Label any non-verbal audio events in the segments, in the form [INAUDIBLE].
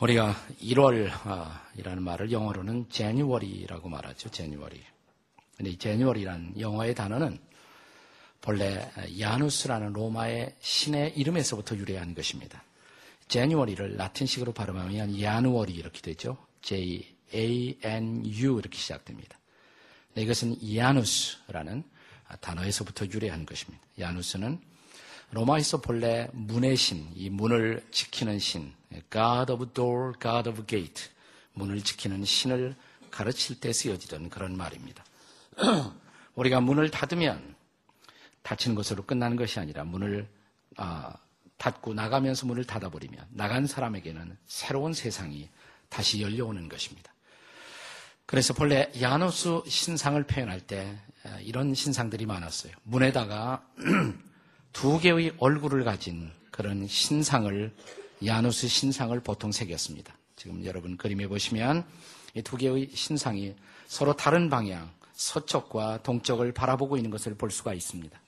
우리가 1월이라는 말을 영어로는 January라고 말하죠. January. 근데 이 January라는 영어의 단어는 본래 야누스라는 로마의 신의 이름에서부터 유래한 것입니다. January를 라틴식으로 발음하면 야누어리 이렇게 되죠. J A N U 이렇게 시작됩니다. 이것은 야누스라는 단어에서부터 유래한 것입니다. 야누스는 로마에서 본래 문의 신, 이 문을 지키는 신, God of door, God of gate, 문을 지키는 신을 가르칠 때 쓰여지던 그런 말입니다. [CLEARS THROAT] 우리가 문을 닫으면 닫히는 것으로 끝나는 것이 아니라 문을 아, 닫고 나가면서 문을 닫아버리면 나간 사람에게는 새로운 세상이 다시 열려오는 것입니다. 그래서 본래 야노스 신상을 표현할 때 아, 이런 신상들이 많았어요. 문에다가 [CLEARS THROAT] 두 개의 얼굴을 가진 그런 신상을 야누스 신상을 보통 새겼습니다. 지금 여러분 그림에 보시면 이 두 개의 신상이 서로 다른 방향, 서쪽과 동쪽을 바라보고 있는 것을 볼 수가 있습니다.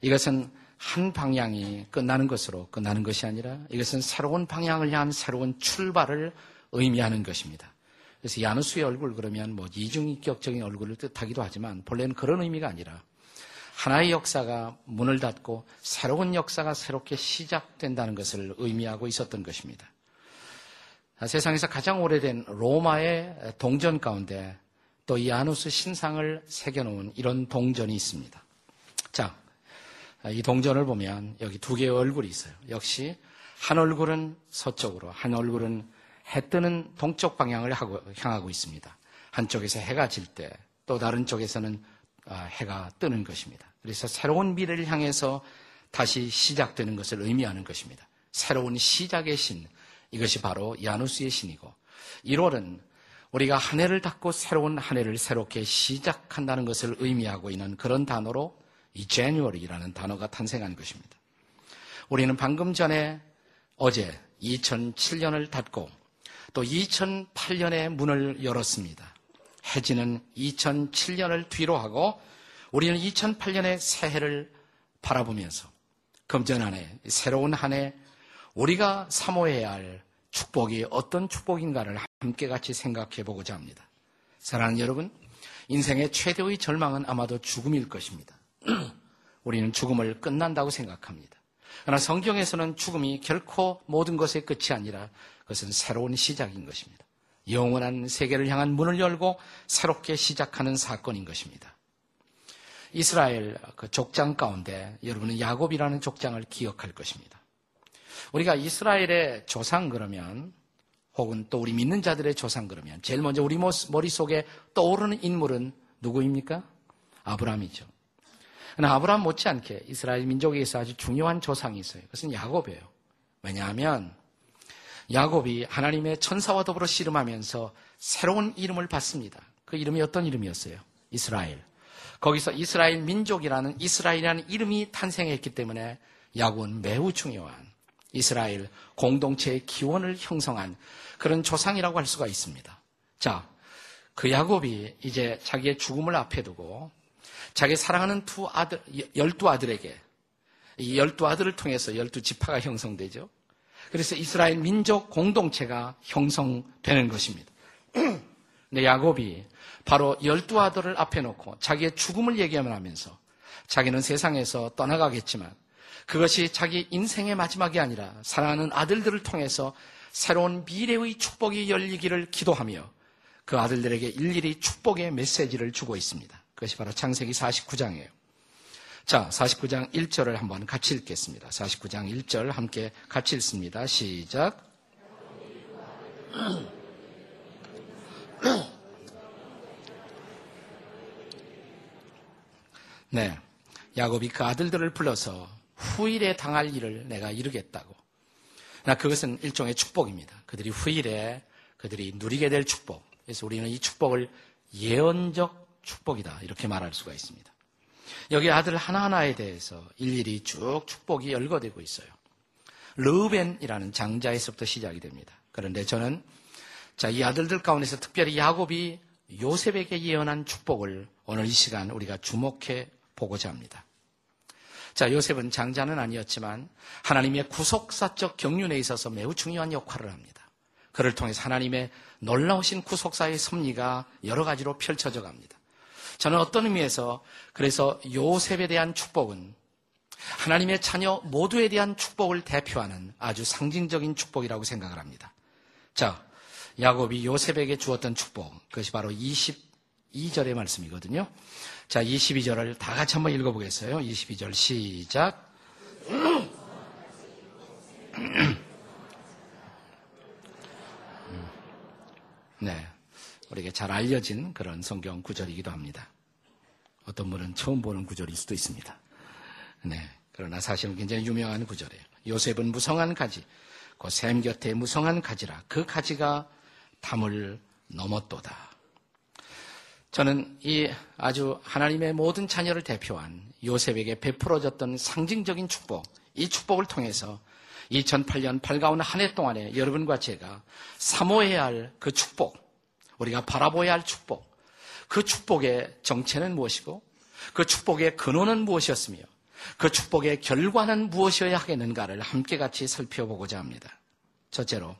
이것은 한 방향이 끝나는 것으로 끝나는 것이 아니라 이것은 새로운 방향을 향한 새로운 출발을 의미하는 것입니다. 그래서 야누스의 얼굴 그러면 뭐 이중인격적인 얼굴을 뜻하기도 하지만 본래는 그런 의미가 아니라 하나의 역사가 문을 닫고 새로운 역사가 새롭게 시작된다는 것을 의미하고 있었던 것입니다. 세상에서 가장 오래된 로마의 동전 가운데 또이 아누스 신상을 새겨놓은 이런 동전이 있습니다. 자, 이 동전을 보면 여기 두 개의 얼굴이 있어요. 역시 한 얼굴은 서쪽으로, 한 얼굴은 해 뜨는 동쪽 방향을 향하고 있습니다. 한쪽에서 해가 질 때, 또 다른 쪽에서는 아, 해가 뜨는 것입니다. 그래서 새로운 미래를 향해서 다시 시작되는 것을 의미하는 것입니다. 새로운 시작의 신, 이것이 바로 야누스의 신이고 1월은 우리가 한 해를 닫고 새로운 한 해를 새롭게 시작한다는 것을 의미하고 있는 그런 단어로 이 January라는 단어가 탄생한 것입니다. 우리는 방금 전에 어제 2007년을 닫고 또 2008년의 문을 열었습니다. 해지는 2007년을 뒤로 하고 우리는 2008년의 새해를 바라보면서 금전 한 해, 새로운 한 해, 우리가 사모해야 할 축복이 어떤 축복인가를 함께 같이 생각해 보고자 합니다. 사랑하는 여러분, 인생의 최대의 절망은 아마도 죽음일 것입니다. [CLEARS THROAT] 우리는 죽음을 끝난다고 생각합니다. 그러나 성경에서는 죽음이 결코 모든 것의 끝이 아니라 그것은 새로운 시작인 것입니다. 영원한 세계를 향한 문을 열고 새롭게 시작하는 사건인 것입니다. 이스라엘 그 족장 가운데 여러분은 야곱이라는 족장을 기억할 것입니다. 우리가 이스라엘의 조상 그러면 혹은 또 우리 믿는 자들의 조상 그러면 제일 먼저 우리 머릿속에 떠오르는 인물은 누구입니까? 아브라함이죠. 그러나 아브라함 못지않게 이스라엘 민족에서 아주 중요한 조상이 있어요. 그것은 야곱이에요. 왜냐하면 야곱이 하나님의 천사와 더불어 씨름하면서 새로운 이름을 받습니다. 그 이름이 어떤 이름이었어요? 이스라엘. 거기서 이스라엘 민족이라는 이스라엘이라는 이름이 탄생했기 때문에 야곱은 매우 중요한 이스라엘 공동체의 기원을 형성한 그런 조상이라고 할 수가 있습니다. 자, 그 야곱이 이제 자기의 죽음을 앞에 두고 자기 사랑하는 두 아들, 열두 아들에게 이 열두 아들을 통해서 열두 지파가 형성되죠. 그래서 이스라엘 민족 공동체가 형성되는 것입니다. [CLEARS THROAT] 근데 야곱이 바로 열두 아들을 앞에 놓고 자기의 죽음을 얘기하면서 자기는 세상에서 떠나가겠지만 그것이 자기 인생의 마지막이 아니라 사랑하는 아들들을 통해서 새로운 미래의 축복이 열리기를 기도하며 그 아들들에게 일일이 축복의 메시지를 주고 있습니다. 그것이 바로 창세기 49장이에요. 자, 49장 1절을 한번 같이 읽겠습니다. 49장 1절 함께 같이 읽습니다. 시작. [CLEARS THROAT] [CLEARS THROAT] 네. 야곱이 그 아들들을 불러서 후일에 당할 일을 내가 이루겠다고. 나 그것은 일종의 축복입니다. 그들이 후일에 그들이 누리게 될 축복. 그래서 우리는 이 축복을 예언적 축복이다. 이렇게 말할 수가 있습니다. 여기 아들 하나하나에 대해서 일일이 쭉 축복이 열거되고 있어요. 르벤이라는 장자에서부터 시작이 됩니다. 그런데 저는 자, 이 아들들 가운데서 특별히 야곱이 요셉에게 예언한 축복을 오늘 이 시간 우리가 주목해 보고자 합니다. 자, 요셉은 장자는 아니었지만 하나님의 구속사적 경륜에 있어서 매우 중요한 역할을 합니다. 그를 통해서 하나님의 놀라우신 구속사의 섭리가 여러 가지로 펼쳐져 갑니다. 저는 어떤 의미에서 그래서 요셉에 대한 축복은 하나님의 자녀 모두에 대한 축복을 대표하는 아주 상징적인 축복이라고 생각을 합니다. 자, 야곱이 요셉에게 주었던 축복, 그것이 바로 22절의 말씀이거든요. 자, 22절을 다 같이 한번 읽어보겠어요. 22절 시작. [CLEARS THROAT] 네. 우리에게 잘 알려진 그런 성경 구절이기도 합니다. 어떤 분은 처음 보는 구절일 수도 있습니다. 네. 그러나 사실은 굉장히 유명한 구절이에요. 요셉은 무성한 가지, 그샘 곁에 무성한 가지라 그 가지가 담을 넘었도다. 저는 이 아주 하나님의 모든 자녀를 대표한 요셉에게 베풀어졌던 상징적인 축복, 이 축복을 통해서 2008년 팔가운 한해 동안에 여러분과 제가 사모해야 할 그 축복, 우리가 바라보아야 할 축복, 그 축복의 정체는 무엇이고 그 축복의 근원은 무엇이었으며 그 축복의 결과는 무엇이어야 하겠는가를 함께 같이 살펴보고자 합니다. 첫째로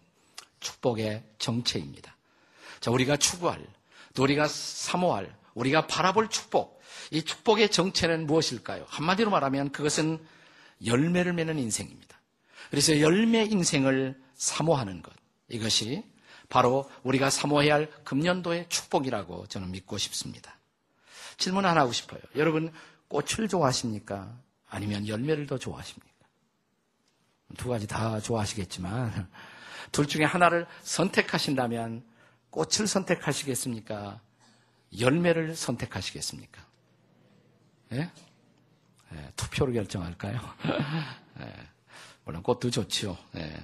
축복의 정체입니다. 자, 우리가 추구할, 또 우리가 사모할, 우리가 바라볼 축복, 이 축복의 정체는 무엇일까요? 한마디로 말하면 그것은 열매를 맺는 인생입니다. 그래서 열매 인생을 사모하는 것, 이것이 바로 우리가 사모해야 할 금년도의 축복이라고 저는 믿고 싶습니다. 질문 하나 하고 싶어요. 여러분, 꽃을 좋아하십니까? 아니면 열매를 더 좋아하십니까? 두 가지 다 좋아하시겠지만, 둘 중에 하나를 선택하신다면 꽃을 선택하시겠습니까? 열매를 선택하시겠습니까? 예? 예, 투표로 결정할까요? [LAUGHS] 예, 물론 꽃도 좋지요. 예.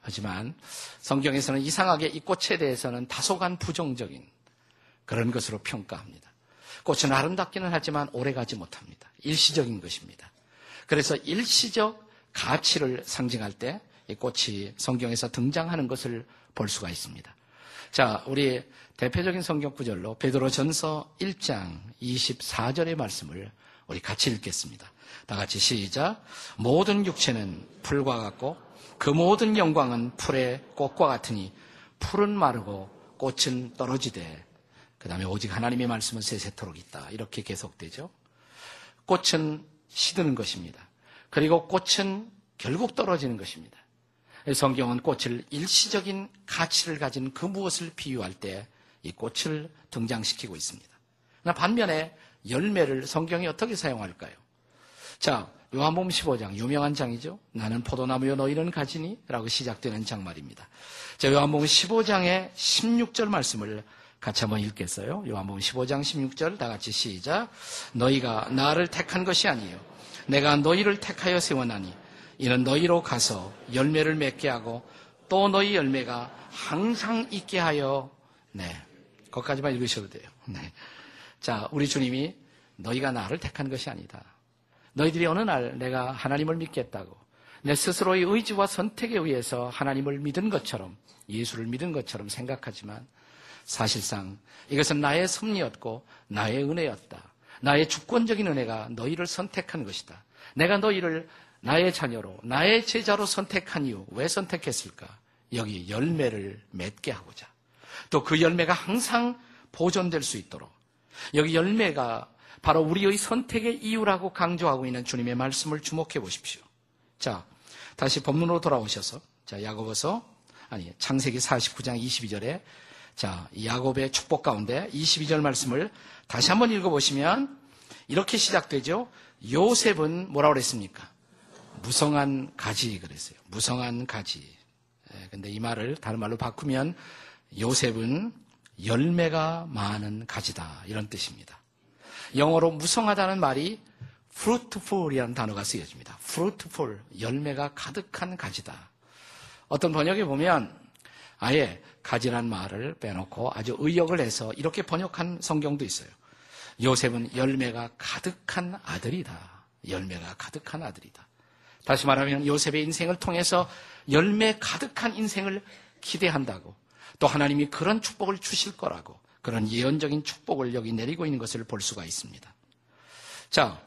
하지만 성경에서는 이상하게 이 꽃에 대해서는 다소간 부정적인 그런 것으로 평가합니다. 꽃은 아름답기는 하지만 오래가지 못합니다. 일시적인 것입니다. 그래서 일시적 가치를 상징할 때 이 꽃이 성경에서 등장하는 것을 볼 수가 있습니다. 자, 우리 대표적인 성경 구절로 베드로 전서 1장 24절의 말씀을 우리 같이 읽겠습니다. 다 같이 시작. 모든 육체는 풀과 같고 그 모든 영광은 풀의 꽃과 같으니 풀은 마르고 꽃은 떨어지되 그 다음에 오직 하나님의 말씀은 세세토록 있다. 이렇게 계속되죠. 꽃은 시드는 것입니다. 그리고 꽃은 결국 떨어지는 것입니다. 성경은 꽃을 일시적인 가치를 가진 그 무엇을 비유할 때 이 꽃을 등장시키고 있습니다. 반면에 열매를 성경이 어떻게 사용할까요? 자, 요한복음 15장 유명한 장이죠. 나는 포도나무요 너희는 가지니 라고 시작되는 장 말입니다. 자, 요한복음 15장의 16절 말씀을 같이 한번 읽겠어요. 요한복음 15장 16절 다 같이 시작. 너희가 나를 택한 것이 아니요 내가 너희를 택하여 세워나니 이는 너희로 가서 열매를 맺게 하고 또 너희 열매가 항상 있게 하여 네. 거기까지만 읽으셔도 돼요. 네. 자, 우리 주님이 너희가 나를 택한 것이 아니다. 너희들이 어느 날 내가 하나님을 믿겠다고 내 스스로의 의지와 선택에 의해서 하나님을 믿은 것처럼 예수를 믿은 것처럼 생각하지만 사실상 이것은 나의 섭리였고 나의 은혜였다. 나의 주권적인 은혜가 너희를 선택한 것이다. 내가 너희를 나의 자녀로, 나의 제자로 선택한 이유, 왜 선택했을까? 여기 열매를 맺게 하고자. 또 그 열매가 항상 보존될 수 있도록. 여기 열매가 바로 우리의 선택의 이유라고 강조하고 있는 주님의 말씀을 주목해 보십시오. 자, 다시 본문으로 돌아오셔서 자, 야고보서 아니, 창세기 49장 22절에 자, 야곱의 축복 가운데 22절 말씀을 다시 한번 읽어 보시면 이렇게 시작되죠. 요셉은 뭐라고 그랬습니까? 무성한 가지 그랬어요. 무성한 가지. 예, 근데 이 말을 다른 말로 바꾸면 요셉은 열매가 많은 가지다 이런 뜻입니다. 영어로 무성하다는 말이 fruitful이라는 단어가 쓰여집니다. fruitful, 열매가 가득한 가지다. 어떤 번역에 보면 아예 가지란 말을 빼놓고 아주 의역을 해서 이렇게 번역한 성경도 있어요. 요셉은 열매가 가득한 아들이다. 열매가 가득한 아들이다. 다시 말하면 요셉의 인생을 통해서 열매 가득한 인생을 기대한다고 또 하나님이 그런 축복을 주실 거라고 그런 예언적인 축복을 여기 내리고 있는 것을 볼 수가 있습니다. 자,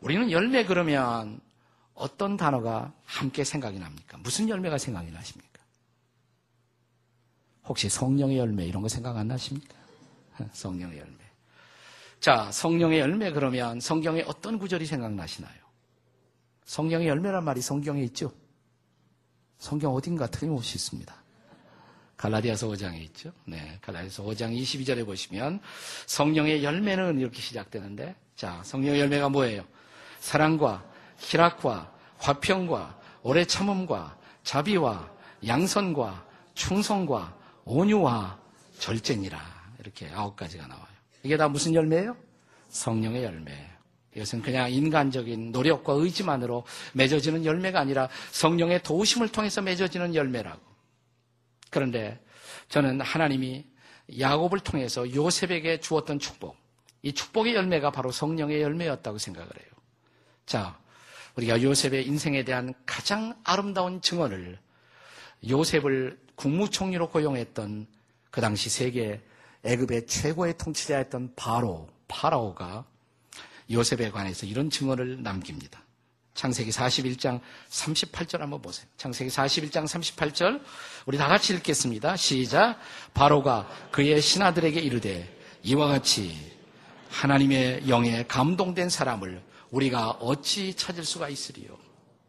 우리는 열매 그러면 어떤 단어가 함께 생각이 납니까? 무슨 열매가 생각이 나십니까? 혹시 성령의 열매 이런 거 생각 안 나십니까? [LAUGHS] 성령의 열매. 자, 성령의 열매 그러면 성경에 어떤 구절이 생각나시나요? 성령의 열매란 말이 성경에 있죠? 성경 어딘가 틀림없이 있습니다. 갈라디아서 5장에 있죠. 네, 갈라디아서 5장 22절에 보시면 성령의 열매는 이렇게 시작되는데 자, 성령의 열매가 뭐예요? 사랑과 희락과 화평과 오래 참음과 자비와 양선과 충성과 온유와 절제니라. 이렇게 아홉 가지가 나와요. 이게 다 무슨 열매예요? 성령의 열매. 이것은 그냥 인간적인 노력과 의지만으로 맺어지는 열매가 아니라 성령의 도우심을 통해서 맺어지는 열매라고. 그런데 저는 하나님이 야곱을 통해서 요셉에게 주었던 축복, 이 축복의 열매가 바로 성령의 열매였다고 생각을 해요. 자, 우리가 요셉의 인생에 대한 가장 아름다운 증언을 요셉을 국무총리로 고용했던 그 당시 세계 애굽의 최고의 통치자였던 바로 파라오가 요셉에 관해서 이런 증언을 남깁니다. 창세기 41장 38절 한번 보세요. 창세기 41장 38절 우리 다 같이 읽겠습니다. 시작. 바로가 그의 신하들에게 이르되 이와 같이 하나님의 영에 감동된 사람을 우리가 어찌 찾을 수가 있으리요.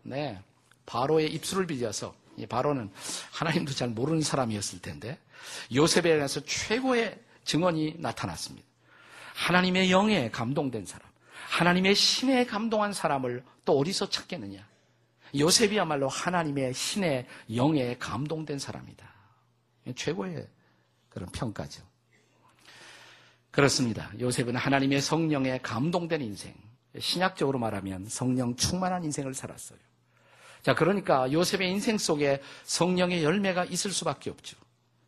네. 바로의 입술을 빌려서 바로는 하나님도 잘 모르는 사람이었을 텐데 요셉에 대해서 최고의 증언이 나타났습니다. 하나님의 영에 감동된 사람, 하나님의 신에 감동한 사람을 또 어디서 찾겠느냐? 요셉이야말로 하나님의 신의 영에 감동된 사람이다. 최고의 그런 평가죠. 그렇습니다. 요셉은 하나님의 성령에 감동된 인생, 신약적으로 말하면 성령 충만한 인생을 살았어요. 자, 그러니까 요셉의 인생 속에 성령의 열매가 있을 수밖에 없죠.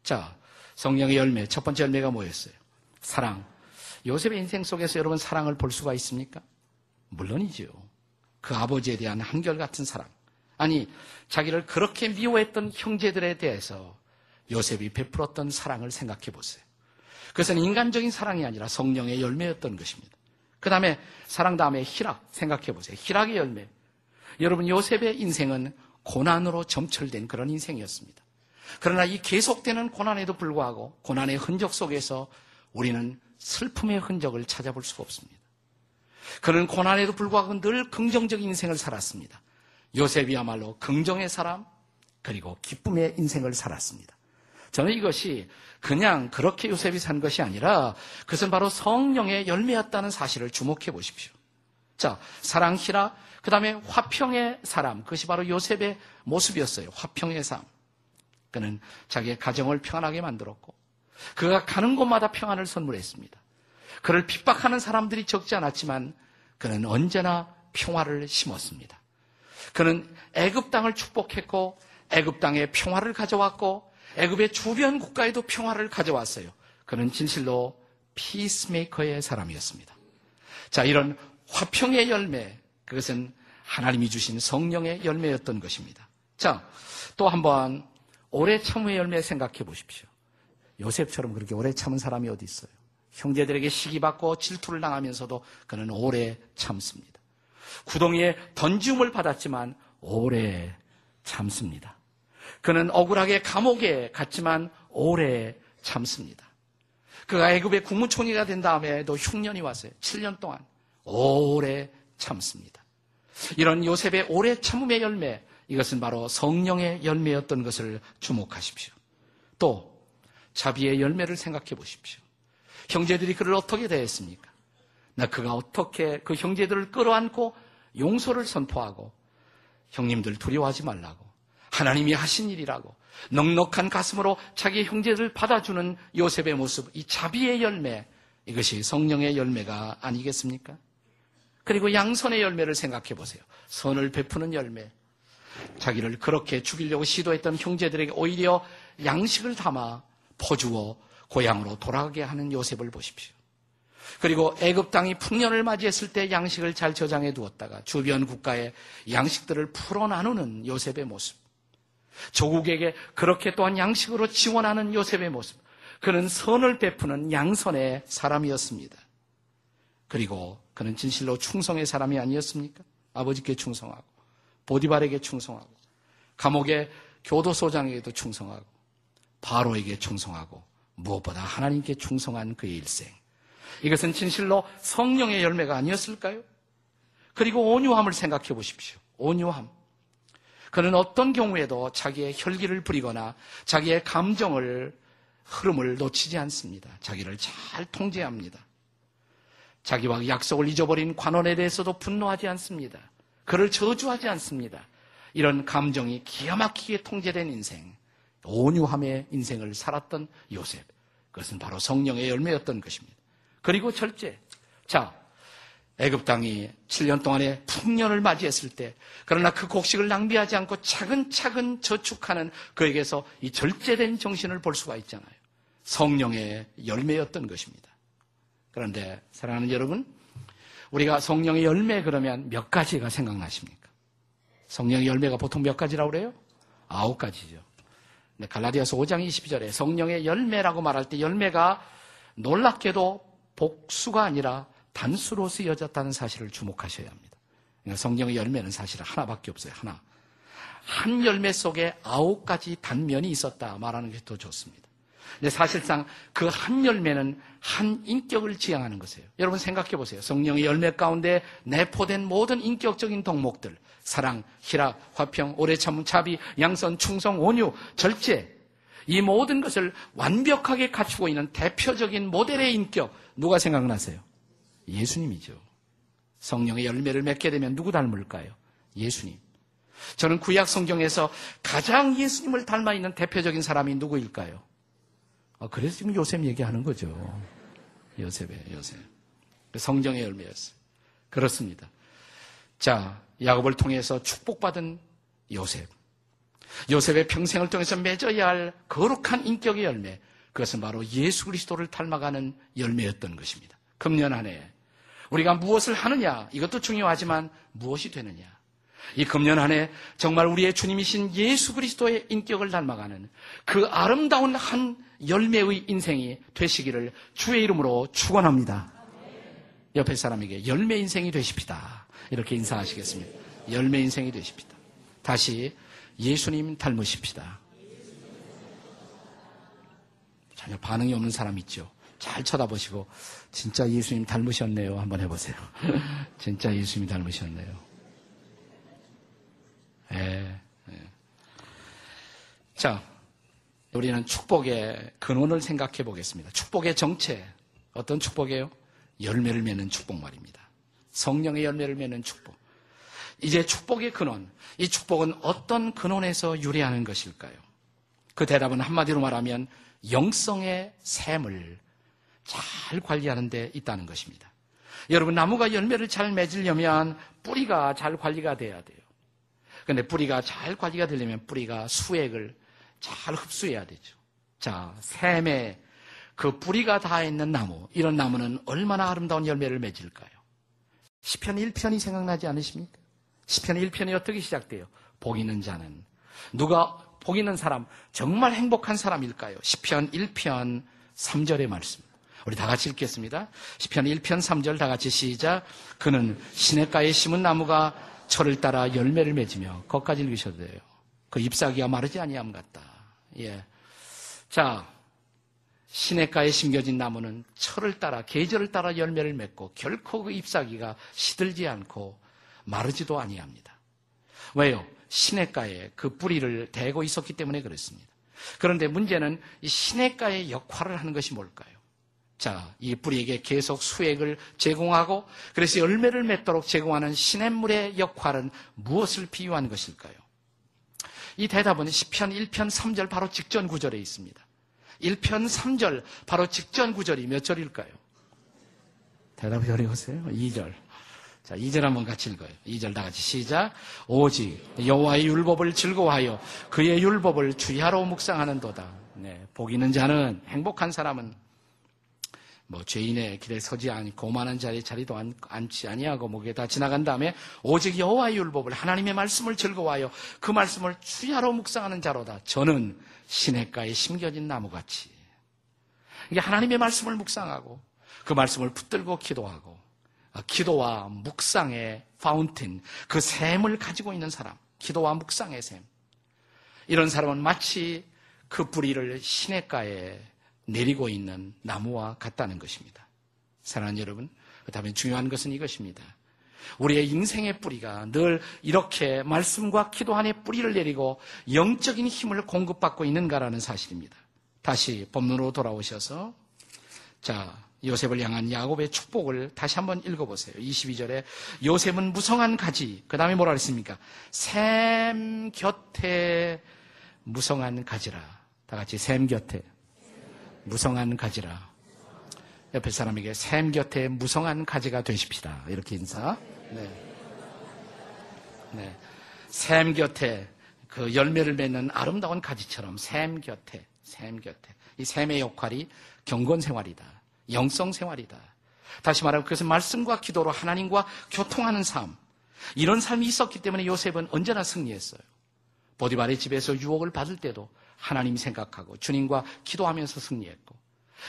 자, 성령의 열매, 첫 번째 열매가 뭐였어요? 사랑. 요셉의 인생 속에서 여러분 사랑을 볼 수가 있습니까? 물론이죠. 그 아버지에 대한 한결같은 사랑. 아니, 자기를 그렇게 미워했던 형제들에 대해서 요셉이 베풀었던 사랑을 생각해 보세요. 그것은 인간적인 사랑이 아니라 성령의 열매였던 것입니다. 그 다음에 사랑 다음에 희락 생각해 보세요. 희락의 열매. 여러분 요셉의 인생은 고난으로 점철된 그런 인생이었습니다. 그러나 이 계속되는 고난에도 불구하고 고난의 흔적 속에서 우리는 슬픔의 흔적을 찾아볼 수가 없습니다. 그는 고난에도 불구하고 늘 긍정적인 인생을 살았습니다. 요셉이야말로 긍정의 사람 그리고 기쁨의 인생을 살았습니다. 저는 이것이 그냥 그렇게 요셉이 산 것이 아니라 그것은 바로 성령의 열매였다는 사실을 주목해 보십시오. 자, 사랑, 희라, 그 다음에 화평의 사람. 그것이 바로 요셉의 모습이었어요. 화평의 삶. 그는 자기의 가정을 평안하게 만들었고, 그가 가는 곳마다 평안을 선물했습니다. 그를 핍박하는 사람들이 적지 않았지만, 그는 언제나 평화를 심었습니다. 그는 애굽 땅을 축복했고, 애굽 땅에 평화를 가져왔고, 애굽의 주변 국가에도 평화를 가져왔어요. 그는 진실로 피스메이커의 사람이었습니다. 자, 이런 화평의 열매, 그것은 하나님이 주신 성령의 열매였던 것입니다. 자, 또 한번 오래 참의 열매 생각해 보십시오. 요셉처럼 그렇게 오래 참은 사람이 어디 있어요? 형제들에게 시기받고 질투를 당하면서도 그는 오래 참습니다. 구덩이에 던지움을 받았지만 오래 참습니다. 그는 억울하게 감옥에 갔지만 오래 참습니다. 그가 애굽의 국무총리가 된 다음에도 흉년이 왔어요. 7년 동안 오래 참습니다. 이런 요셉의 오래 참음의 열매, 이것은 바로 성령의 열매였던 것을 주목하십시오. 또 자비의 열매를 생각해 보십시오. 형제들이 그를 어떻게 대했습니까? 나 그가 어떻게 그 형제들을 끌어안고 용서를 선포하고 형님들 두려워하지 말라고 하나님이 하신 일이라고 넉넉한 가슴으로 자기 형제들을 받아주는 요셉의 모습, 이 자비의 열매, 이것이 성령의 열매가 아니겠습니까? 그리고 양선의 열매를 생각해 보세요. 선을 베푸는 열매. 자기를 그렇게 죽이려고 시도했던 형제들에게 오히려 양식을 담아 퍼주어 고향으로 돌아가게 하는 요셉을 보십시오. 그리고 애굽 땅이 풍년을 맞이했을 때 양식을 잘 저장해 두었다가 주변 국가의 양식들을 풀어 나누는 요셉의 모습. 조국에게 그렇게 또한 양식으로 지원하는 요셉의 모습. 그는 선을 베푸는 양선의 사람이었습니다. 그리고 그는 진실로 충성의 사람이 아니었습니까? 아버지께 충성하고, 보디발에게 충성하고, 감옥의 교도소장에게도 충성하고, 바로에게 충성하고 무엇보다 하나님께 충성한 그의 일생. 이것은 진실로 성령의 열매가 아니었을까요? 그리고 온유함을 생각해 보십시오. 온유함. 그는 어떤 경우에도 자기의 혈기를 부리거나 자기의 감정을 흐름을 놓치지 않습니다. 자기를 잘 통제합니다. 자기와 약속을 잊어버린 관원에 대해서도 분노하지 않습니다. 그를 저주하지 않습니다. 이런 감정이 기가 막히게 통제된 인생, 온유함의 인생을 살았던 요셉. 그것은 바로 성령의 열매였던 것입니다. 그리고 절제. 자, 애굽 땅이 7년 동안의 풍년을 맞이했을 때 그러나 그 곡식을 낭비하지 않고 차근차근 저축하는 그에게서 이 절제된 정신을 볼 수가 있잖아요. 성령의 열매였던 것입니다. 그런데 사랑하는 여러분, 우리가 성령의 열매 그러면 몇 가지가 생각나십니까? 성령의 열매가 보통 몇 가지라고 그래요? 아홉 가지죠. 갈라디아서 5장 22절에 성령의 열매라고 말할 때 열매가 놀랍게도 복수가 아니라 단수로 쓰여졌다는 사실을 주목하셔야 합니다. 그러니까 성령의 열매는 사실 하나밖에 없어요. 하나. 한 열매 속에 아홉 가지 단면이 있었다 말하는 게 더 좋습니다. 근데 사실상 그 한 열매는 한 인격을 지향하는 것이에요. 여러분 생각해 보세요. 성령의 열매 가운데 내포된 모든 인격적인 덕목들, 사랑, 희락, 화평, 오래 참음, 자비, 양선, 충성, 온유, 절제, 이 모든 것을 완벽하게 갖추고 있는 대표적인 모델의 인격, 누가 생각나세요? 예수님이죠. 성령의 열매를 맺게 되면 누구 닮을까요? 예수님. 저는 구약 성경에서 가장 예수님을 닮아 있는 대표적인 사람이 누구일까요? 아, 그래서 지금 요셉 얘기하는 거죠. 요셉이에요, 요셉. 성경의 열매였어요. 그렇습니다. 자, 야곱을 통해서 축복받은 요셉. 요셉의 평생을 통해서 맺어야 할 거룩한 인격의 열매. 그것은 바로 예수 그리스도를 닮아가는 열매였던 것입니다. 금년 안에 우리가 무엇을 하느냐 이것도 중요하지만 무엇이 되느냐 이 금년 안에 정말 우리의 주님이신 예수 그리스도의 인격을 닮아가는 그 아름다운 한 열매의 인생이 되시기를 주의 이름으로 축원합니다. 옆에 사람에게 열매 인생이 되십시다. 이렇게 인사하시겠습니다. 열매 인생이 되십시다. 다시 예수님 닮으십시다. 전혀 반응이 없는 사람 있죠. 잘 쳐다보시고 진짜 예수님 닮으셨네요. 한번 해보세요. [LAUGHS] 진짜 예수님 닮으셨네요. 예, 예. 자, 우리는 축복의 근원을 생각해 보겠습니다. 축복의 정체. 어떤 축복이에요? 열매를 맺는 축복 말입니다. 성령의 열매를 맺는 축복. 이제 축복의 근원. 이 축복은 어떤 근원에서 유래하는 것일까요? 그 대답은 한마디로 말하면 영성의 샘을 잘 관리하는 데 있다는 것입니다. 여러분, 나무가 열매를 잘 맺으려면 뿌리가 잘 관리가 돼야 돼요. 근데 뿌리가 잘 관리가 되려면 뿌리가 수액을 잘 흡수해야 되죠. 자, 샘에 그 뿌리가 닿아 있는 나무, 이런 나무는 얼마나 아름다운 열매를 맺을까요? 시편 1편이 생각나지 않으십니까? 시편 1편이 어떻게 시작돼요? 복 있는 자는 누가 복 있는 사람, 정말 행복한 사람일까요? 시편 1편 3절의 말씀. 우리 다 같이 읽겠습니다. 시편 1편 3절 다 같이 시작. 그는 시냇가에 심은 나무가 철을 따라 열매를 맺으며 거기까지 읽으셔도 돼요. 그 잎사귀가 마르지 아니함 같다. 예. 자, 시냇가에 심겨진 나무는 철을 따라 계절을 따라 열매를 맺고 결코 그 잎사귀가 시들지 않고 마르지도 아니합니다. 왜요? 시냇가에 그 뿌리를 대고 있었기 때문에 그렇습니다. 그런데 문제는 이 시냇가의 역할을 하는 것이 뭘까요? 자, 이 뿌리에게 계속 수액을 제공하고 그래서 열매를 맺도록 제공하는 시냇물의 역할은 무엇을 비유한 것일까요? 이 대답은 10편 1편 3절 바로 직전 구절에 있습니다. 1편 3절 바로 직전 구절이 몇 절일까요? 대답이 어려우세요? 2절. 자, 2절 한번 같이 읽어요. 2절 다 같이 시작. 오직 여호와의 율법을 즐거워하여 그의 율법을 주야로 묵상하는도다. 네, 복 있는 자는 행복한 사람은 뭐 죄인의 길에 서지 않고 고만한 자리에 자리도 앉지 아니하고 목에 다 지나간 다음에 오직 여호와의 율법을 하나님의 말씀을 즐거워하여 그 말씀을 주야로 묵상하는 자로다. 저는 시냇가에 심겨진 나무같이 이게 하나님의 말씀을 묵상하고 그 말씀을 붙들고 기도하고 아, 기도와 묵상의 파운틴 그 샘을 가지고 있는 사람 기도와 묵상의 샘 이런 사람은 마치 그 뿌리를 시냇가에 내리고 있는 나무와 같다는 것입니다. 사랑하는 여러분, 그 다음에 중요한 것은 이것입니다. 우리의 인생의 뿌리가 늘 이렇게 말씀과 기도 안에 뿌리를 내리고 영적인 힘을 공급받고 있는가라는 사실입니다. 다시 본문으로 돌아오셔서 자 요셉을 향한 야곱의 축복을 다시 한번 읽어보세요. 22절에 요셉은 무성한 가지 그 다음에 뭐라 그랬습니까? 샘 곁에 무성한 가지라 다 같이 샘 곁에 무성한 가지라 옆에 사람에게 샘 곁에 무성한 가지가 되십시다. 이렇게 인사. 네. 네. 샘 곁에 그 열매를 맺는 아름다운 가지처럼 샘 곁에, 샘 곁에. 이 샘의 역할이 경건 생활이다. 영성 생활이다. 다시 말하면 그것은 말씀과 기도로 하나님과 교통하는 삶. 이런 삶이 있었기 때문에 요셉은 언제나 승리했어요. 보디발의 집에서 유혹을 받을 때도 하나님 생각하고 주님과 기도하면서 승리했고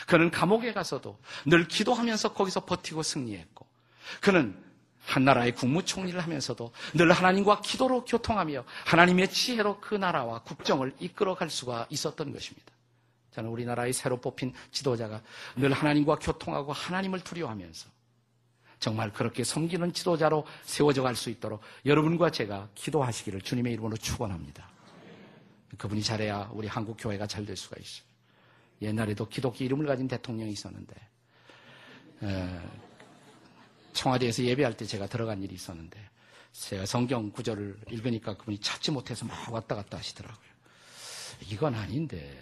그는 감옥에 가서도 늘 기도하면서 거기서 버티고 승리했고 그는 한 나라의 국무총리를 하면서도 늘 하나님과 기도로 교통하며 하나님의 지혜로 그 나라와 국정을 이끌어갈 수가 있었던 것입니다. 저는 우리나라의 새로 뽑힌 지도자가 늘 하나님과 교통하고 하나님을 두려워하면서 정말 그렇게 섬기는 지도자로 세워져 갈 수 있도록 여러분과 제가 기도하시기를 주님의 이름으로 축원합니다. 그분이 잘해야 우리 한국 교회가 잘 될 수가 있어요. 옛날에도 기독교 이름을 가진 대통령이 있었는데 청와대에서 예배할 때 제가 들어간 일이 있었는데 제가 성경 구절을 읽으니까 그분이 찾지 못해서 막 왔다 갔다 하시더라고요. 이건 아닌데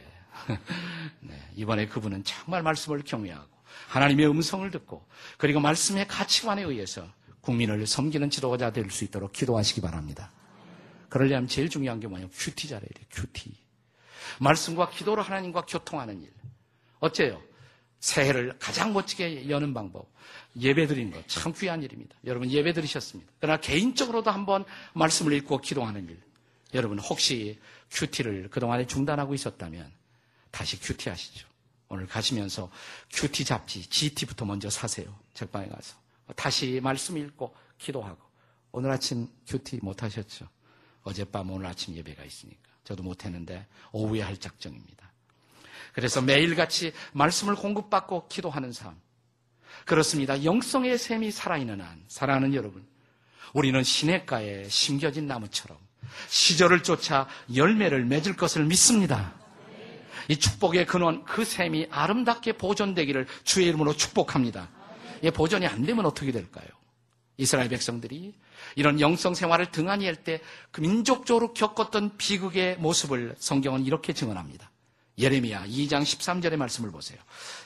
[LAUGHS] 네, 이번에 그분은 정말 말씀을 경외하고 하나님의 음성을 듣고 그리고 말씀의 가치관에 의해서 국민을 섬기는 지도자 될 수 있도록 기도하시기 바랍니다. 그러려면 제일 중요한 게 뭐냐면 큐티 잘해야 돼요. 큐티. 말씀과 기도로 하나님과 교통하는 일. 어째요? 새해를 가장 멋지게 여는 방법. 예배 드리는 것. 참 귀한 일입니다. 여러분 예배 드리셨습니다. 그러나 개인적으로도 한번 말씀을 읽고 기도하는 일. 여러분 혹시 QT를 그동안에 중단하고 있었다면 다시 QT 하시죠. 오늘 가시면서 QT 잡지, GT부터 먼저 사세요. 책방에 가서. 다시 말씀 읽고 기도하고. 오늘 아침 QT 못 하셨죠? 어젯밤 오늘 아침 예배가 있으니까. 저도 못 했는데 오후에 할 작정입니다. 그래서 매일같이 말씀을 공급받고 기도하는 삶. 그렇습니다. 영성의 샘이 살아있는 한, 사랑하는 여러분. 우리는 시냇가에 심겨진 나무처럼 시절을 쫓아 열매를 맺을 것을 믿습니다. 이 축복의 근원, 그 샘이 아름답게 보존되기를 주의 이름으로 축복합니다. 이 보존이 안 되면 어떻게 될까요? 이스라엘 백성들이 이런 영성 생활을 등한히 할 때 그 민족적으로 겪었던 비극의 모습을 성경은 이렇게 증언합니다. 예레미야 2장 13절의 말씀을 보세요.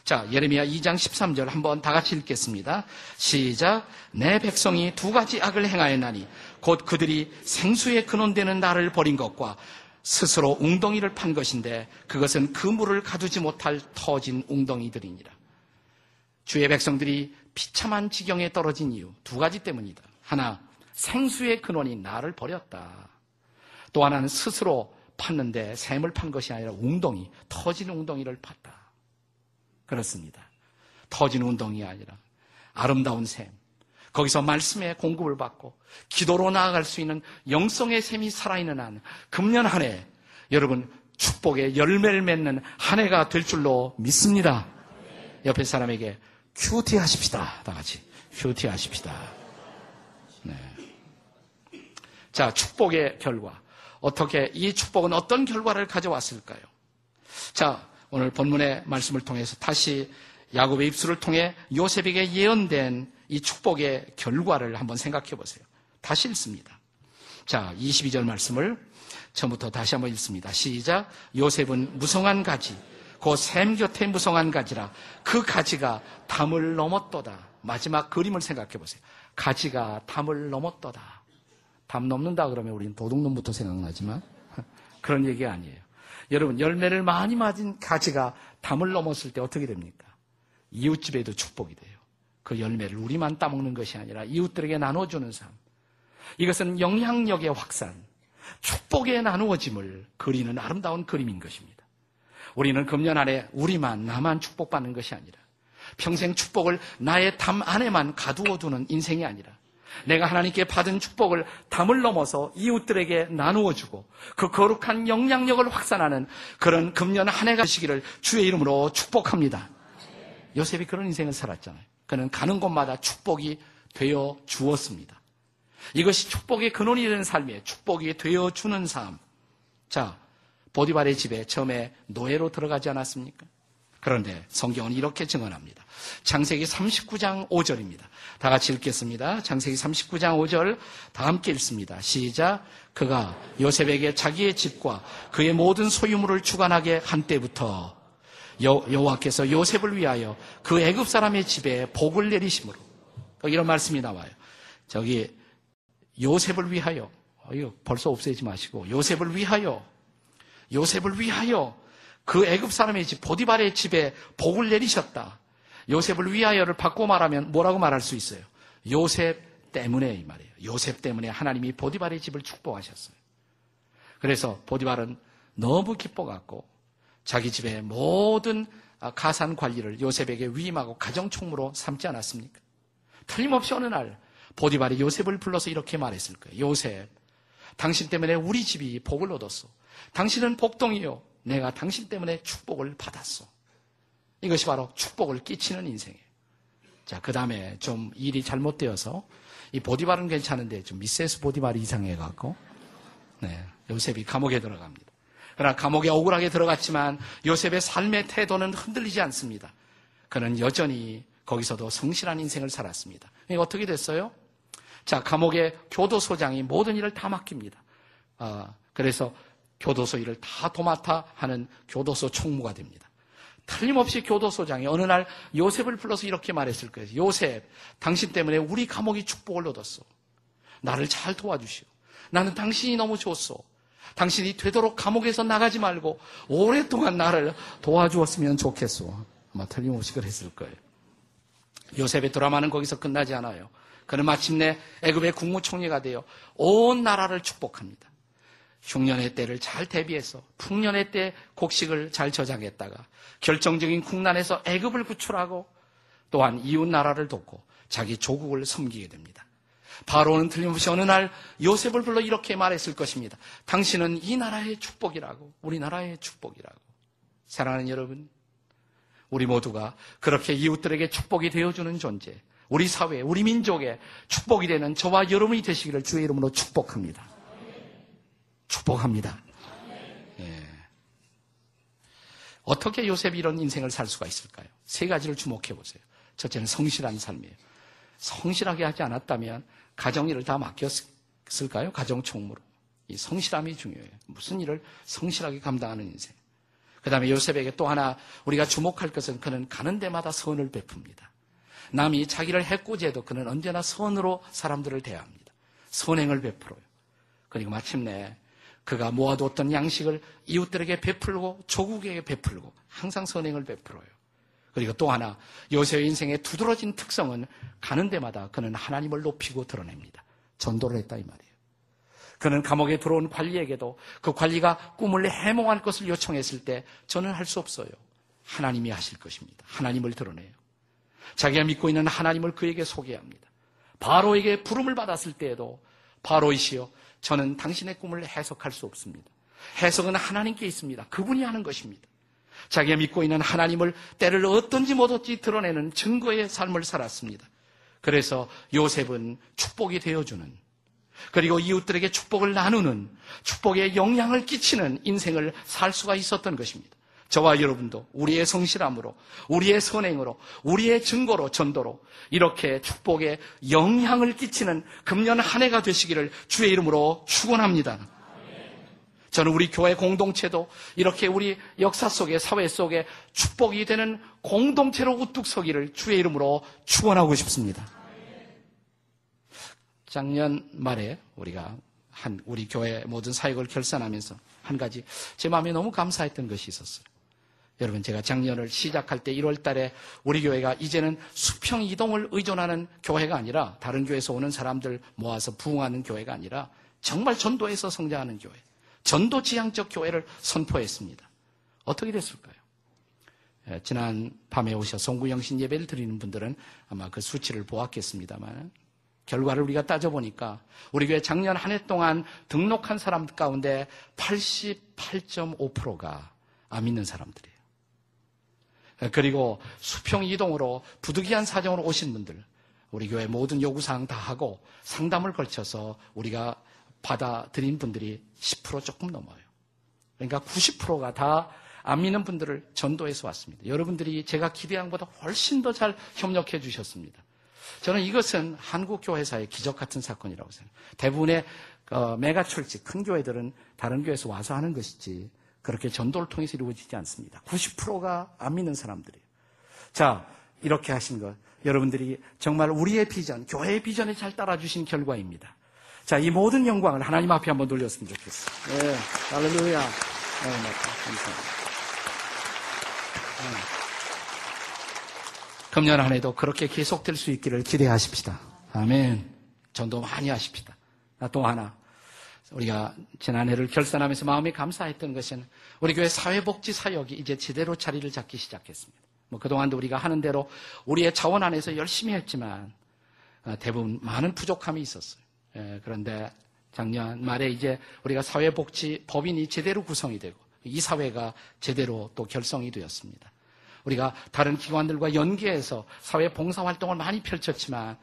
자, 예레미야 2장 13절 한번 다 같이 읽겠습니다. 시작. 내 백성이 두 가지 악을 행하였나니 곧 그들이 생수에 근원되는 나를 버린 것과 스스로 웅덩이를 판 것인데 그것은 그 물을 가두지 못할 터진 웅덩이들이니라. 주의 백성들이 비참한 지경에 떨어진 이유 두 가지 때문이다. 하나, 생수의 근원이 나를 버렸다. 또 하나는 스스로 팠는데 샘을 판 것이 아니라 웅덩이, 터진 웅덩이를 팠다. 그렇습니다. 터진 웅덩이 아니라 아름다운 샘. 거기서 말씀의 공급을 받고 기도로 나아갈 수 있는 영성의 샘이 살아있는 한 금년 한 해 여러분 축복의 열매를 맺는 한 해가 될 줄로 믿습니다. 옆에 사람에게 큐티 하십시다. 다 같이 큐티 하십시다. 네. 자, 축복의 결과. 어떻게 이 축복은 어떤 결과를 가져왔을까요? 자, 오늘 본문의 말씀을 통해서 다시 야곱의 입술을 통해 요셉에게 예언된 이 축복의 결과를 한번 생각해 보세요. 다시 읽습니다. 자, 22절 말씀을 처음부터 다시 한번 읽습니다. 시작. 요셉은 무성한 가지, 그샘 곁에 무성한 가지라 그 가지가 담을 넘었도다. 마지막 그림을 생각해 보세요. 가지가 담을 넘었도다. 담 넘는다 그러면 우리는 도둑놈부터 생각나지만 [LAUGHS] 그런 얘기 아니에요. 여러분 열매를 많이 맞은 가지가 담을 넘었을 때 어떻게 됩니까? 이웃집에도 축복이 돼요. 그 열매를 우리만 따먹는 것이 아니라 이웃들에게 나눠주는 삶. 이것은 영향력의 확산, 축복의 나누어짐을 그리는 아름다운 그림인 것입니다. 우리는 금년 안에 우리만, 나만 축복받는 것이 아니라 평생 축복을 나의 담 안에만 가두어 두는 인생이 아니라 내가 하나님께 받은 축복을 담을 넘어서 이웃들에게 나누어 주고 그 거룩한 영향력을 확산하는 그런 금년 한 해가 되시기를 주의 이름으로 축복합니다. 요셉이 그런 인생을 살았잖아요. 그는 가는 곳마다 축복이 되어 주었습니다. 이것이 축복의 근원이 되는 삶이에요. 축복이 되어 주는 삶. 자, 보디발의 집에 처음에 노예로 들어가지 않았습니까? 그런데 성경은 이렇게 증언합니다. 창세기 39장 5절입니다. 다 같이 읽겠습니다. 창세기 39장 5절 다 함께 읽습니다. 시작. 그가 요셉에게 자기의 집과 그의 모든 소유물을 주관하게 한 때부터 여, 여호와께서 요셉을 위하여 그 애굽 사람의 집에 복을 내리심으로 이런 말씀이 나와요. 저기 요셉을 위하여 어, 이거 벌써 없애지 마시고 요셉을 위하여 요셉을 위하여 그 애굽 사람의 집 보디발의 집에 복을 내리셨다. 요셉을 위하여를 바꿔 말하면 뭐라고 말할 수 있어요? 요셉 때문에 이 말이에요. 요셉 때문에 하나님이 보디발의 집을 축복하셨어요. 그래서 보디발은 너무 기뻐갖고 자기 집의 모든 가산 관리를 요셉에게 위임하고 가정 총무로 삼지 않았습니까? 틀림없이 어느 날 보디발이 요셉을 불러서 이렇게 말했을 거예요. 요셉, 당신 때문에 우리 집이 복을 얻었어. 당신은 복동이요. 내가 당신 때문에 축복을 받았어. 이것이 바로 축복을 끼치는 인생이에요. 자, 그 다음에 좀 일이 잘못되어서 이 보디발은 괜찮은데 좀 미세스 보디발이 이상해갖고, 네, 요셉이 감옥에 들어갑니다. 그러나 감옥에 억울하게 들어갔지만 요셉의 삶의 태도는 흔들리지 않습니다. 그는 여전히 거기서도 성실한 인생을 살았습니다. 어떻게 됐어요? 자, 감옥의 교도소장이 모든 일을 다 맡깁니다. 아, 그래서 교도소 일을 다 도맡아 하는 교도소 총무가 됩니다. 틀림없이 교도소장이 어느 날 요셉을 불러서 이렇게 말했을 거예요. 요셉, 당신 때문에 우리 감옥이 축복을 얻었어. 나를 잘 도와주시오. 나는 당신이 너무 좋소. 당신이 되도록 감옥에서 나가지 말고 오랫동안 나를 도와주었으면 좋겠소. 아마 틀림없이 그랬을 거예요. 요셉의 드라마는 거기서 끝나지 않아요. 그는 마침내 애굽의 국무총리가 되어 온 나라를 축복합니다. 흉년의 때를 잘 대비해서 풍년의 때 곡식을 잘 저장했다가 결정적인 국난에서 애굽을 구출하고 또한 이웃 나라를 돕고 자기 조국을 섬기게 됩니다. 바로는 틀림없이 어느 날 요셉을 불러 이렇게 말했을 것입니다. 당신은 이 나라의 축복이라고, 우리나라의 축복이라고. 사랑하는 여러분, 우리 모두가 그렇게 이웃들에게 축복이 되어주는 존재, 우리 사회, 우리 민족에 축복이 되는 저와 여러분이 되시기를 주의 이름으로 축복합니다. 축복합니다. 예. 어떻게 요셉이 이런 인생을 살 수가 있을까요? 세 가지를 주목해 보세요. 첫째는 성실한 삶이에요. 성실하게 하지 않았다면 가정 일을 다 맡겼을까요? 가정 총무로. 이 성실함이 중요해요. 무슨 일을 성실하게 감당하는 인생. 그 다음에 요셉에게 또 하나 우리가 주목할 것은 그는 가는 데마다 선을 베풉니다. 남이 자기를 해코지해도 그는 언제나 선으로 사람들을 대합니다. 선행을 베풀어요. 그리고 마침내 그가 모아두었던 양식을 이웃들에게 베풀고 조국에게 베풀고 항상 선행을 베풀어요. 그리고 또 하나 요셉의 인생의 두드러진 특성은 가는 데마다 그는 하나님을 높이고 드러냅니다. 전도를 했다 이 말이에요. 그는 감옥에 들어온 관리에게도 그 관리가 꿈을 해몽할 것을 요청했을 때 저는 할 수 없어요. 하나님이 하실 것입니다. 하나님을 드러내요. 자기가 믿고 있는 하나님을 그에게 소개합니다. 바로에게 부름을 받았을 때에도 바로이시여 저는 당신의 꿈을 해석할 수 없습니다. 해석은 하나님께 있습니다. 그분이 하는 것입니다. 자기가 믿고 있는 하나님을 때를 어떤지 못어찌 드러내는 증거의 삶을 살았습니다. 그래서 요셉은 축복이 되어주는 그리고 이웃들에게 축복을 나누는 축복에 영향을 끼치는 인생을 살 수가 있었던 것입니다. 저와 여러분도 우리의 성실함으로, 우리의 선행으로, 우리의 증거로, 전도로 이렇게 축복에 영향을 끼치는 금년 한 해가 되시기를 주의 이름으로 축원합니다. 저는 우리 교회 공동체도 이렇게 우리 역사 속에 사회 속에 축복이 되는 공동체로 우뚝 서기를 주의 이름으로 축원하고 싶습니다. 작년 말에 우리가 한 우리 교회 모든 사역을 결산하면서 한 가지 제 마음에 너무 감사했던 것이 있었어요. 여러분 제가 작년을 시작할 때 1월 달에 우리 교회가 이제는 수평 이동을 의존하는 교회가 아니라 다른 교회에서 오는 사람들 모아서 부흥하는 교회가 아니라 정말 전도에서 성장하는 교회, 전도 지향적 교회를 선포했습니다. 어떻게 됐을까요? 예, 지난 밤에 오셔 송구영신 예배를 드리는 분들은 아마 그 수치를 보았겠습니다만 결과를 우리가 따져보니까 우리 교회 작년 한 해 동안 등록한 사람 가운데 88.5%가 안 믿는 사람들이에요. 그리고 수평 이동으로 부득이한 사정으로 오신 분들, 우리 교회 모든 요구사항 다 하고 상담을 걸쳐서 우리가 받아들인 분들이 10% 조금 넘어요. 그러니까 90%가 다 안 믿는 분들을 전도해서 왔습니다. 여러분들이 제가 기대한 것보다 훨씬 더 잘 협력해 주셨습니다. 저는 이것은 한국 교회사의 기적 같은 사건이라고 생각해요. 대부분의 어, 메가 철치 큰 교회들은 다른 교회에서 와서 하는 것이지 그렇게 전도를 통해서 이루어지지 않습니다. 90%가 안 믿는 사람들이에요. 자, 이렇게 하신 것 여러분들이 정말 우리의 비전, 교회의 비전에 잘 따라주신 결과입니다. 자, 이 모든 영광을 하나님 앞에 한번 돌렸으면 좋겠어요. 네, 할렐루야. 네, 네, 감사합니다. 네. 금년 한 해도 그렇게 계속될 수 있기를 기대하십시다. 아멘. 전도 많이 하십시다. 또 하나. 우리가 지난해를 결산하면서 마음이 감사했던 것은 우리 교회 사회복지 사역이 이제 제대로 자리를 잡기 시작했습니다. 뭐 그동안도 우리가 하는 대로 우리의 자원 안에서 열심히 했지만 어, 대부분 많은 부족함이 있었어요. 예, 그런데 작년 말에 이제 우리가 사회복지 법인이 제대로 구성이 되고 이 사회가 제대로 또 결성이 되었습니다. 우리가 다른 기관들과 연계해서 사회 봉사 활동을 많이 펼쳤지만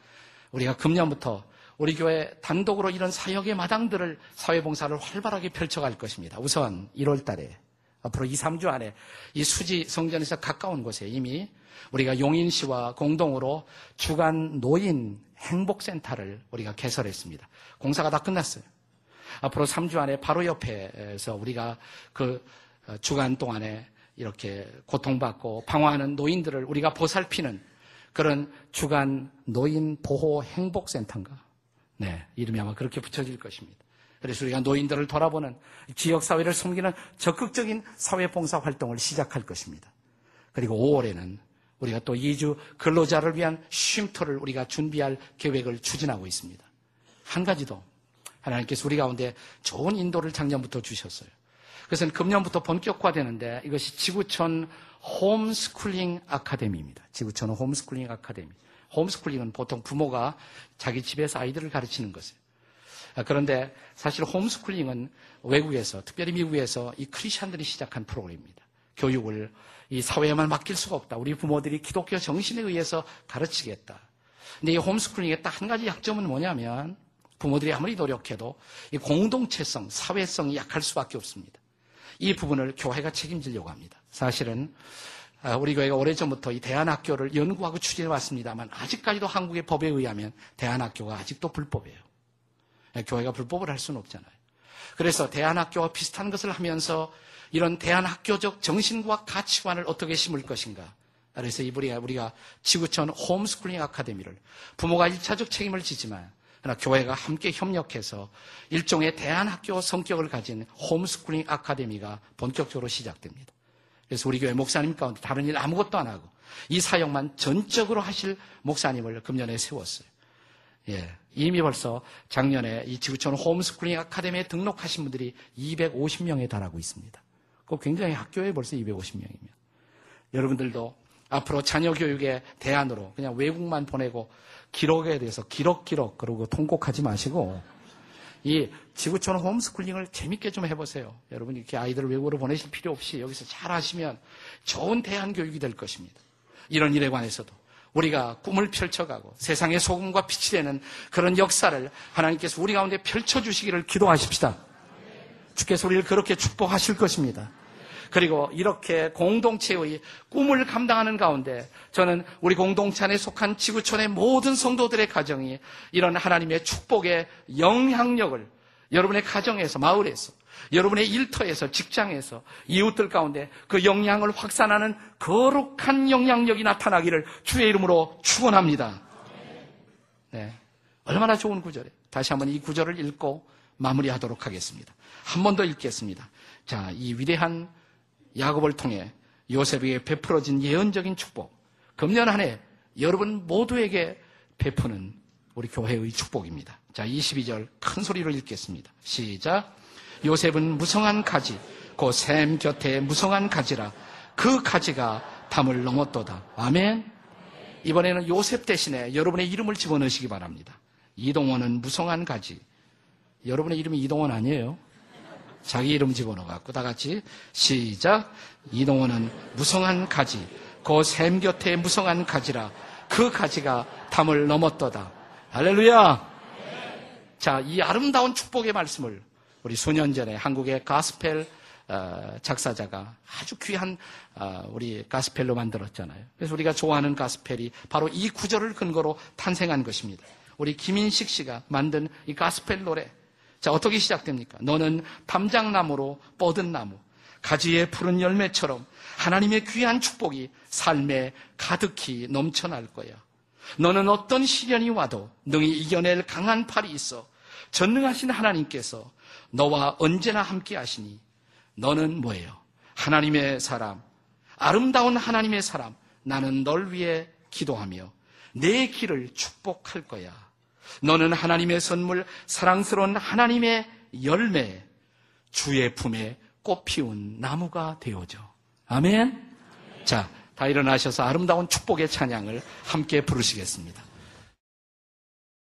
우리가 금년부터 우리 교회 단독으로 이런 사역의 마당들을 사회 봉사를 활발하게 펼쳐갈 것입니다. 우선 1월 달에 앞으로 2, 3주 안에 이 수지 성전에서 가까운 곳에 이미 우리가 용인시와 공동으로 주간 노인 행복센터를 우리가 개설했습니다. 공사가 다 끝났어요. 앞으로 3주 안에 바로 옆에서 우리가 그 주간 동안에 이렇게 고통받고 방황하는 노인들을 우리가 보살피는 그런 주간 노인 보호 행복센터인가? 네, 이름이 아마 그렇게 붙여질 것입니다. 그래서 우리가 노인들을 돌아보는 지역사회를 섬기는 적극적인 사회봉사 활동을 시작할 것입니다. 그리고 5월에는 우리가 또 2주 근로자를 위한 쉼터를 우리가 준비할 계획을 추진하고 있습니다. 한 가지 더 하나님께서 우리 가운데 좋은 인도를 작년부터 주셨어요. 그것은 금년부터 본격화되는데 이것이 지구촌 홈스쿨링 아카데미입니다. 지구촌 홈스쿨링 아카데미. 홈스쿨링은 보통 부모가 자기 집에서 아이들을 가르치는 것이에요. 아, 그런데 사실 홈스쿨링은 외국에서, 특별히 미국에서 이 크리스천들이 시작한 프로그램입니다. 교육을 이 사회에만 맡길 수가 없다. 우리 부모들이 기독교 정신에 의해서 가르치겠다. 근데 이 홈스쿨링의 딱 한 가지 약점은 뭐냐면 부모들이 아무리 노력해도 이 공동체성, 사회성이 약할 수밖에 없습니다. 이 부분을 교회가 책임지려고 합니다. 사실은 아, 우리 교회가 오래전부터 이 대안학교를 연구하고 추진해 왔습니다만 아직까지도 한국의 법에 의하면 대안학교가 아직도 불법이에요. 예, 교회가 불법을 할 수는 없잖아요. 그래서 대안학교와 비슷한 것을 하면서 이런 대안학교적 정신과 가치관을 어떻게 심을 것인가. 그래서 이번에 우리가 지구촌 홈스쿨링 아카데미를 부모가 일차적 책임을 지지만 그러나 교회가 함께 협력해서 일종의 대안학교 성격을 가진 홈스쿨링 아카데미가 본격적으로 시작됩니다. 그래서 우리 교회 목사님 가운데 다른 일 아무것도 안 하고 이 사역만 전적으로 하실 목사님을 금년에 세웠어요. 예. 이미 벌써 작년에 이 지구촌 홈스쿨링 아카데미에 등록하신 분들이 250명에 달하고 있습니다. 그 굉장히 학교에 벌써 250명이면. 여러분들도 앞으로 자녀 교육의 대안으로 그냥 외국만 보내고 기록에 대해서 기록 기록 그러고 통곡하지 마시고 이 지구촌 홈스쿨링을 재밌게 좀 해보세요. 여러분 이렇게 아이들을 외국으로 보내실 필요 없이 여기서 잘 하시면 좋은 대안 교육이 될 것입니다. 이런 일에 관해서도 우리가 꿈을 펼쳐가고 세상의 소금과 빛이 되는 그런 역사를 하나님께서 우리 가운데 펼쳐주시기를 기도하십시다. 주께서 우리를 그렇게 축복하실 것입니다. 그리고 이렇게 공동체의 꿈을 감당하는 가운데 저는 우리 공동체 안에 속한 지구촌의 모든 성도들의 가정이 이런 하나님의 축복의 영향력을 여러분의 가정에서, 마을에서, 여러분의 일터에서, 직장에서, 이웃들 가운데 그 영향을 확산하는 거룩한 영향력이 나타나기를 주의 이름으로 축원합니다. 네. 얼마나 좋은 구절이에요. 다시 한번 이 구절을 읽고 마무리하도록 하겠습니다. 한 번 더 읽겠습니다. 자, 이 위대한 야곱을 통해 요셉에게 베풀어진 예언적인 축복. 금년 한 해 여러분 모두에게 베푸는 우리 교회의 축복입니다. 자, 22절 큰 소리로 읽겠습니다. 시작. 요셉은 무성한 가지, 그샘 곁에 무성한 가지라 그 가지가 담을 넘었도다. 아멘. 이번에는 요셉 대신에 여러분의 이름을 집어넣으시기 바랍니다. 이동원은 무성한 가지. 여러분의 이름이 이동원 아니에요? 자기 이름 집어넣어갖고 다 같이 시작. 이동원은 무성한 가지. 그샘 곁에 무성한 가지라. 그 가지가 담을 넘었도다. 할렐루야! 자, 이 아름다운 축복의 말씀을 우리 수년 전에 한국의 가스펠 어, 작사자가 아주 귀한 어, 우리 가스펠로 만들었잖아요. 그래서 우리가 좋아하는 가스펠이 바로 이 구절을 근거로 탄생한 것입니다. 우리 김인식 씨가 만든 이 가스펠 노래. 자, 어떻게 시작됩니까? 너는 담장 너머로 뻗은 나무, 가지의 푸른 열매처럼 하나님의 귀한 축복이 삶에 가득히 넘쳐날 거야. 너는 어떤 시련이 와도 능히 이겨낼 강한 팔이 있어 전능하신 하나님께서 너와 언제나 함께 하시니 너는 뭐예요? 하나님의 사람, 아름다운 하나님의 사람, 나는 널 위해 기도하며 내 길을 축복할 거야. 너는 하나님의 선물, 사랑스러운 하나님의 열매, 주의 품에 꽃 피운 나무가 되어져. 아멘? 자, 다 일어나셔서 아름다운 축복의 찬양을 함께 부르시겠습니다.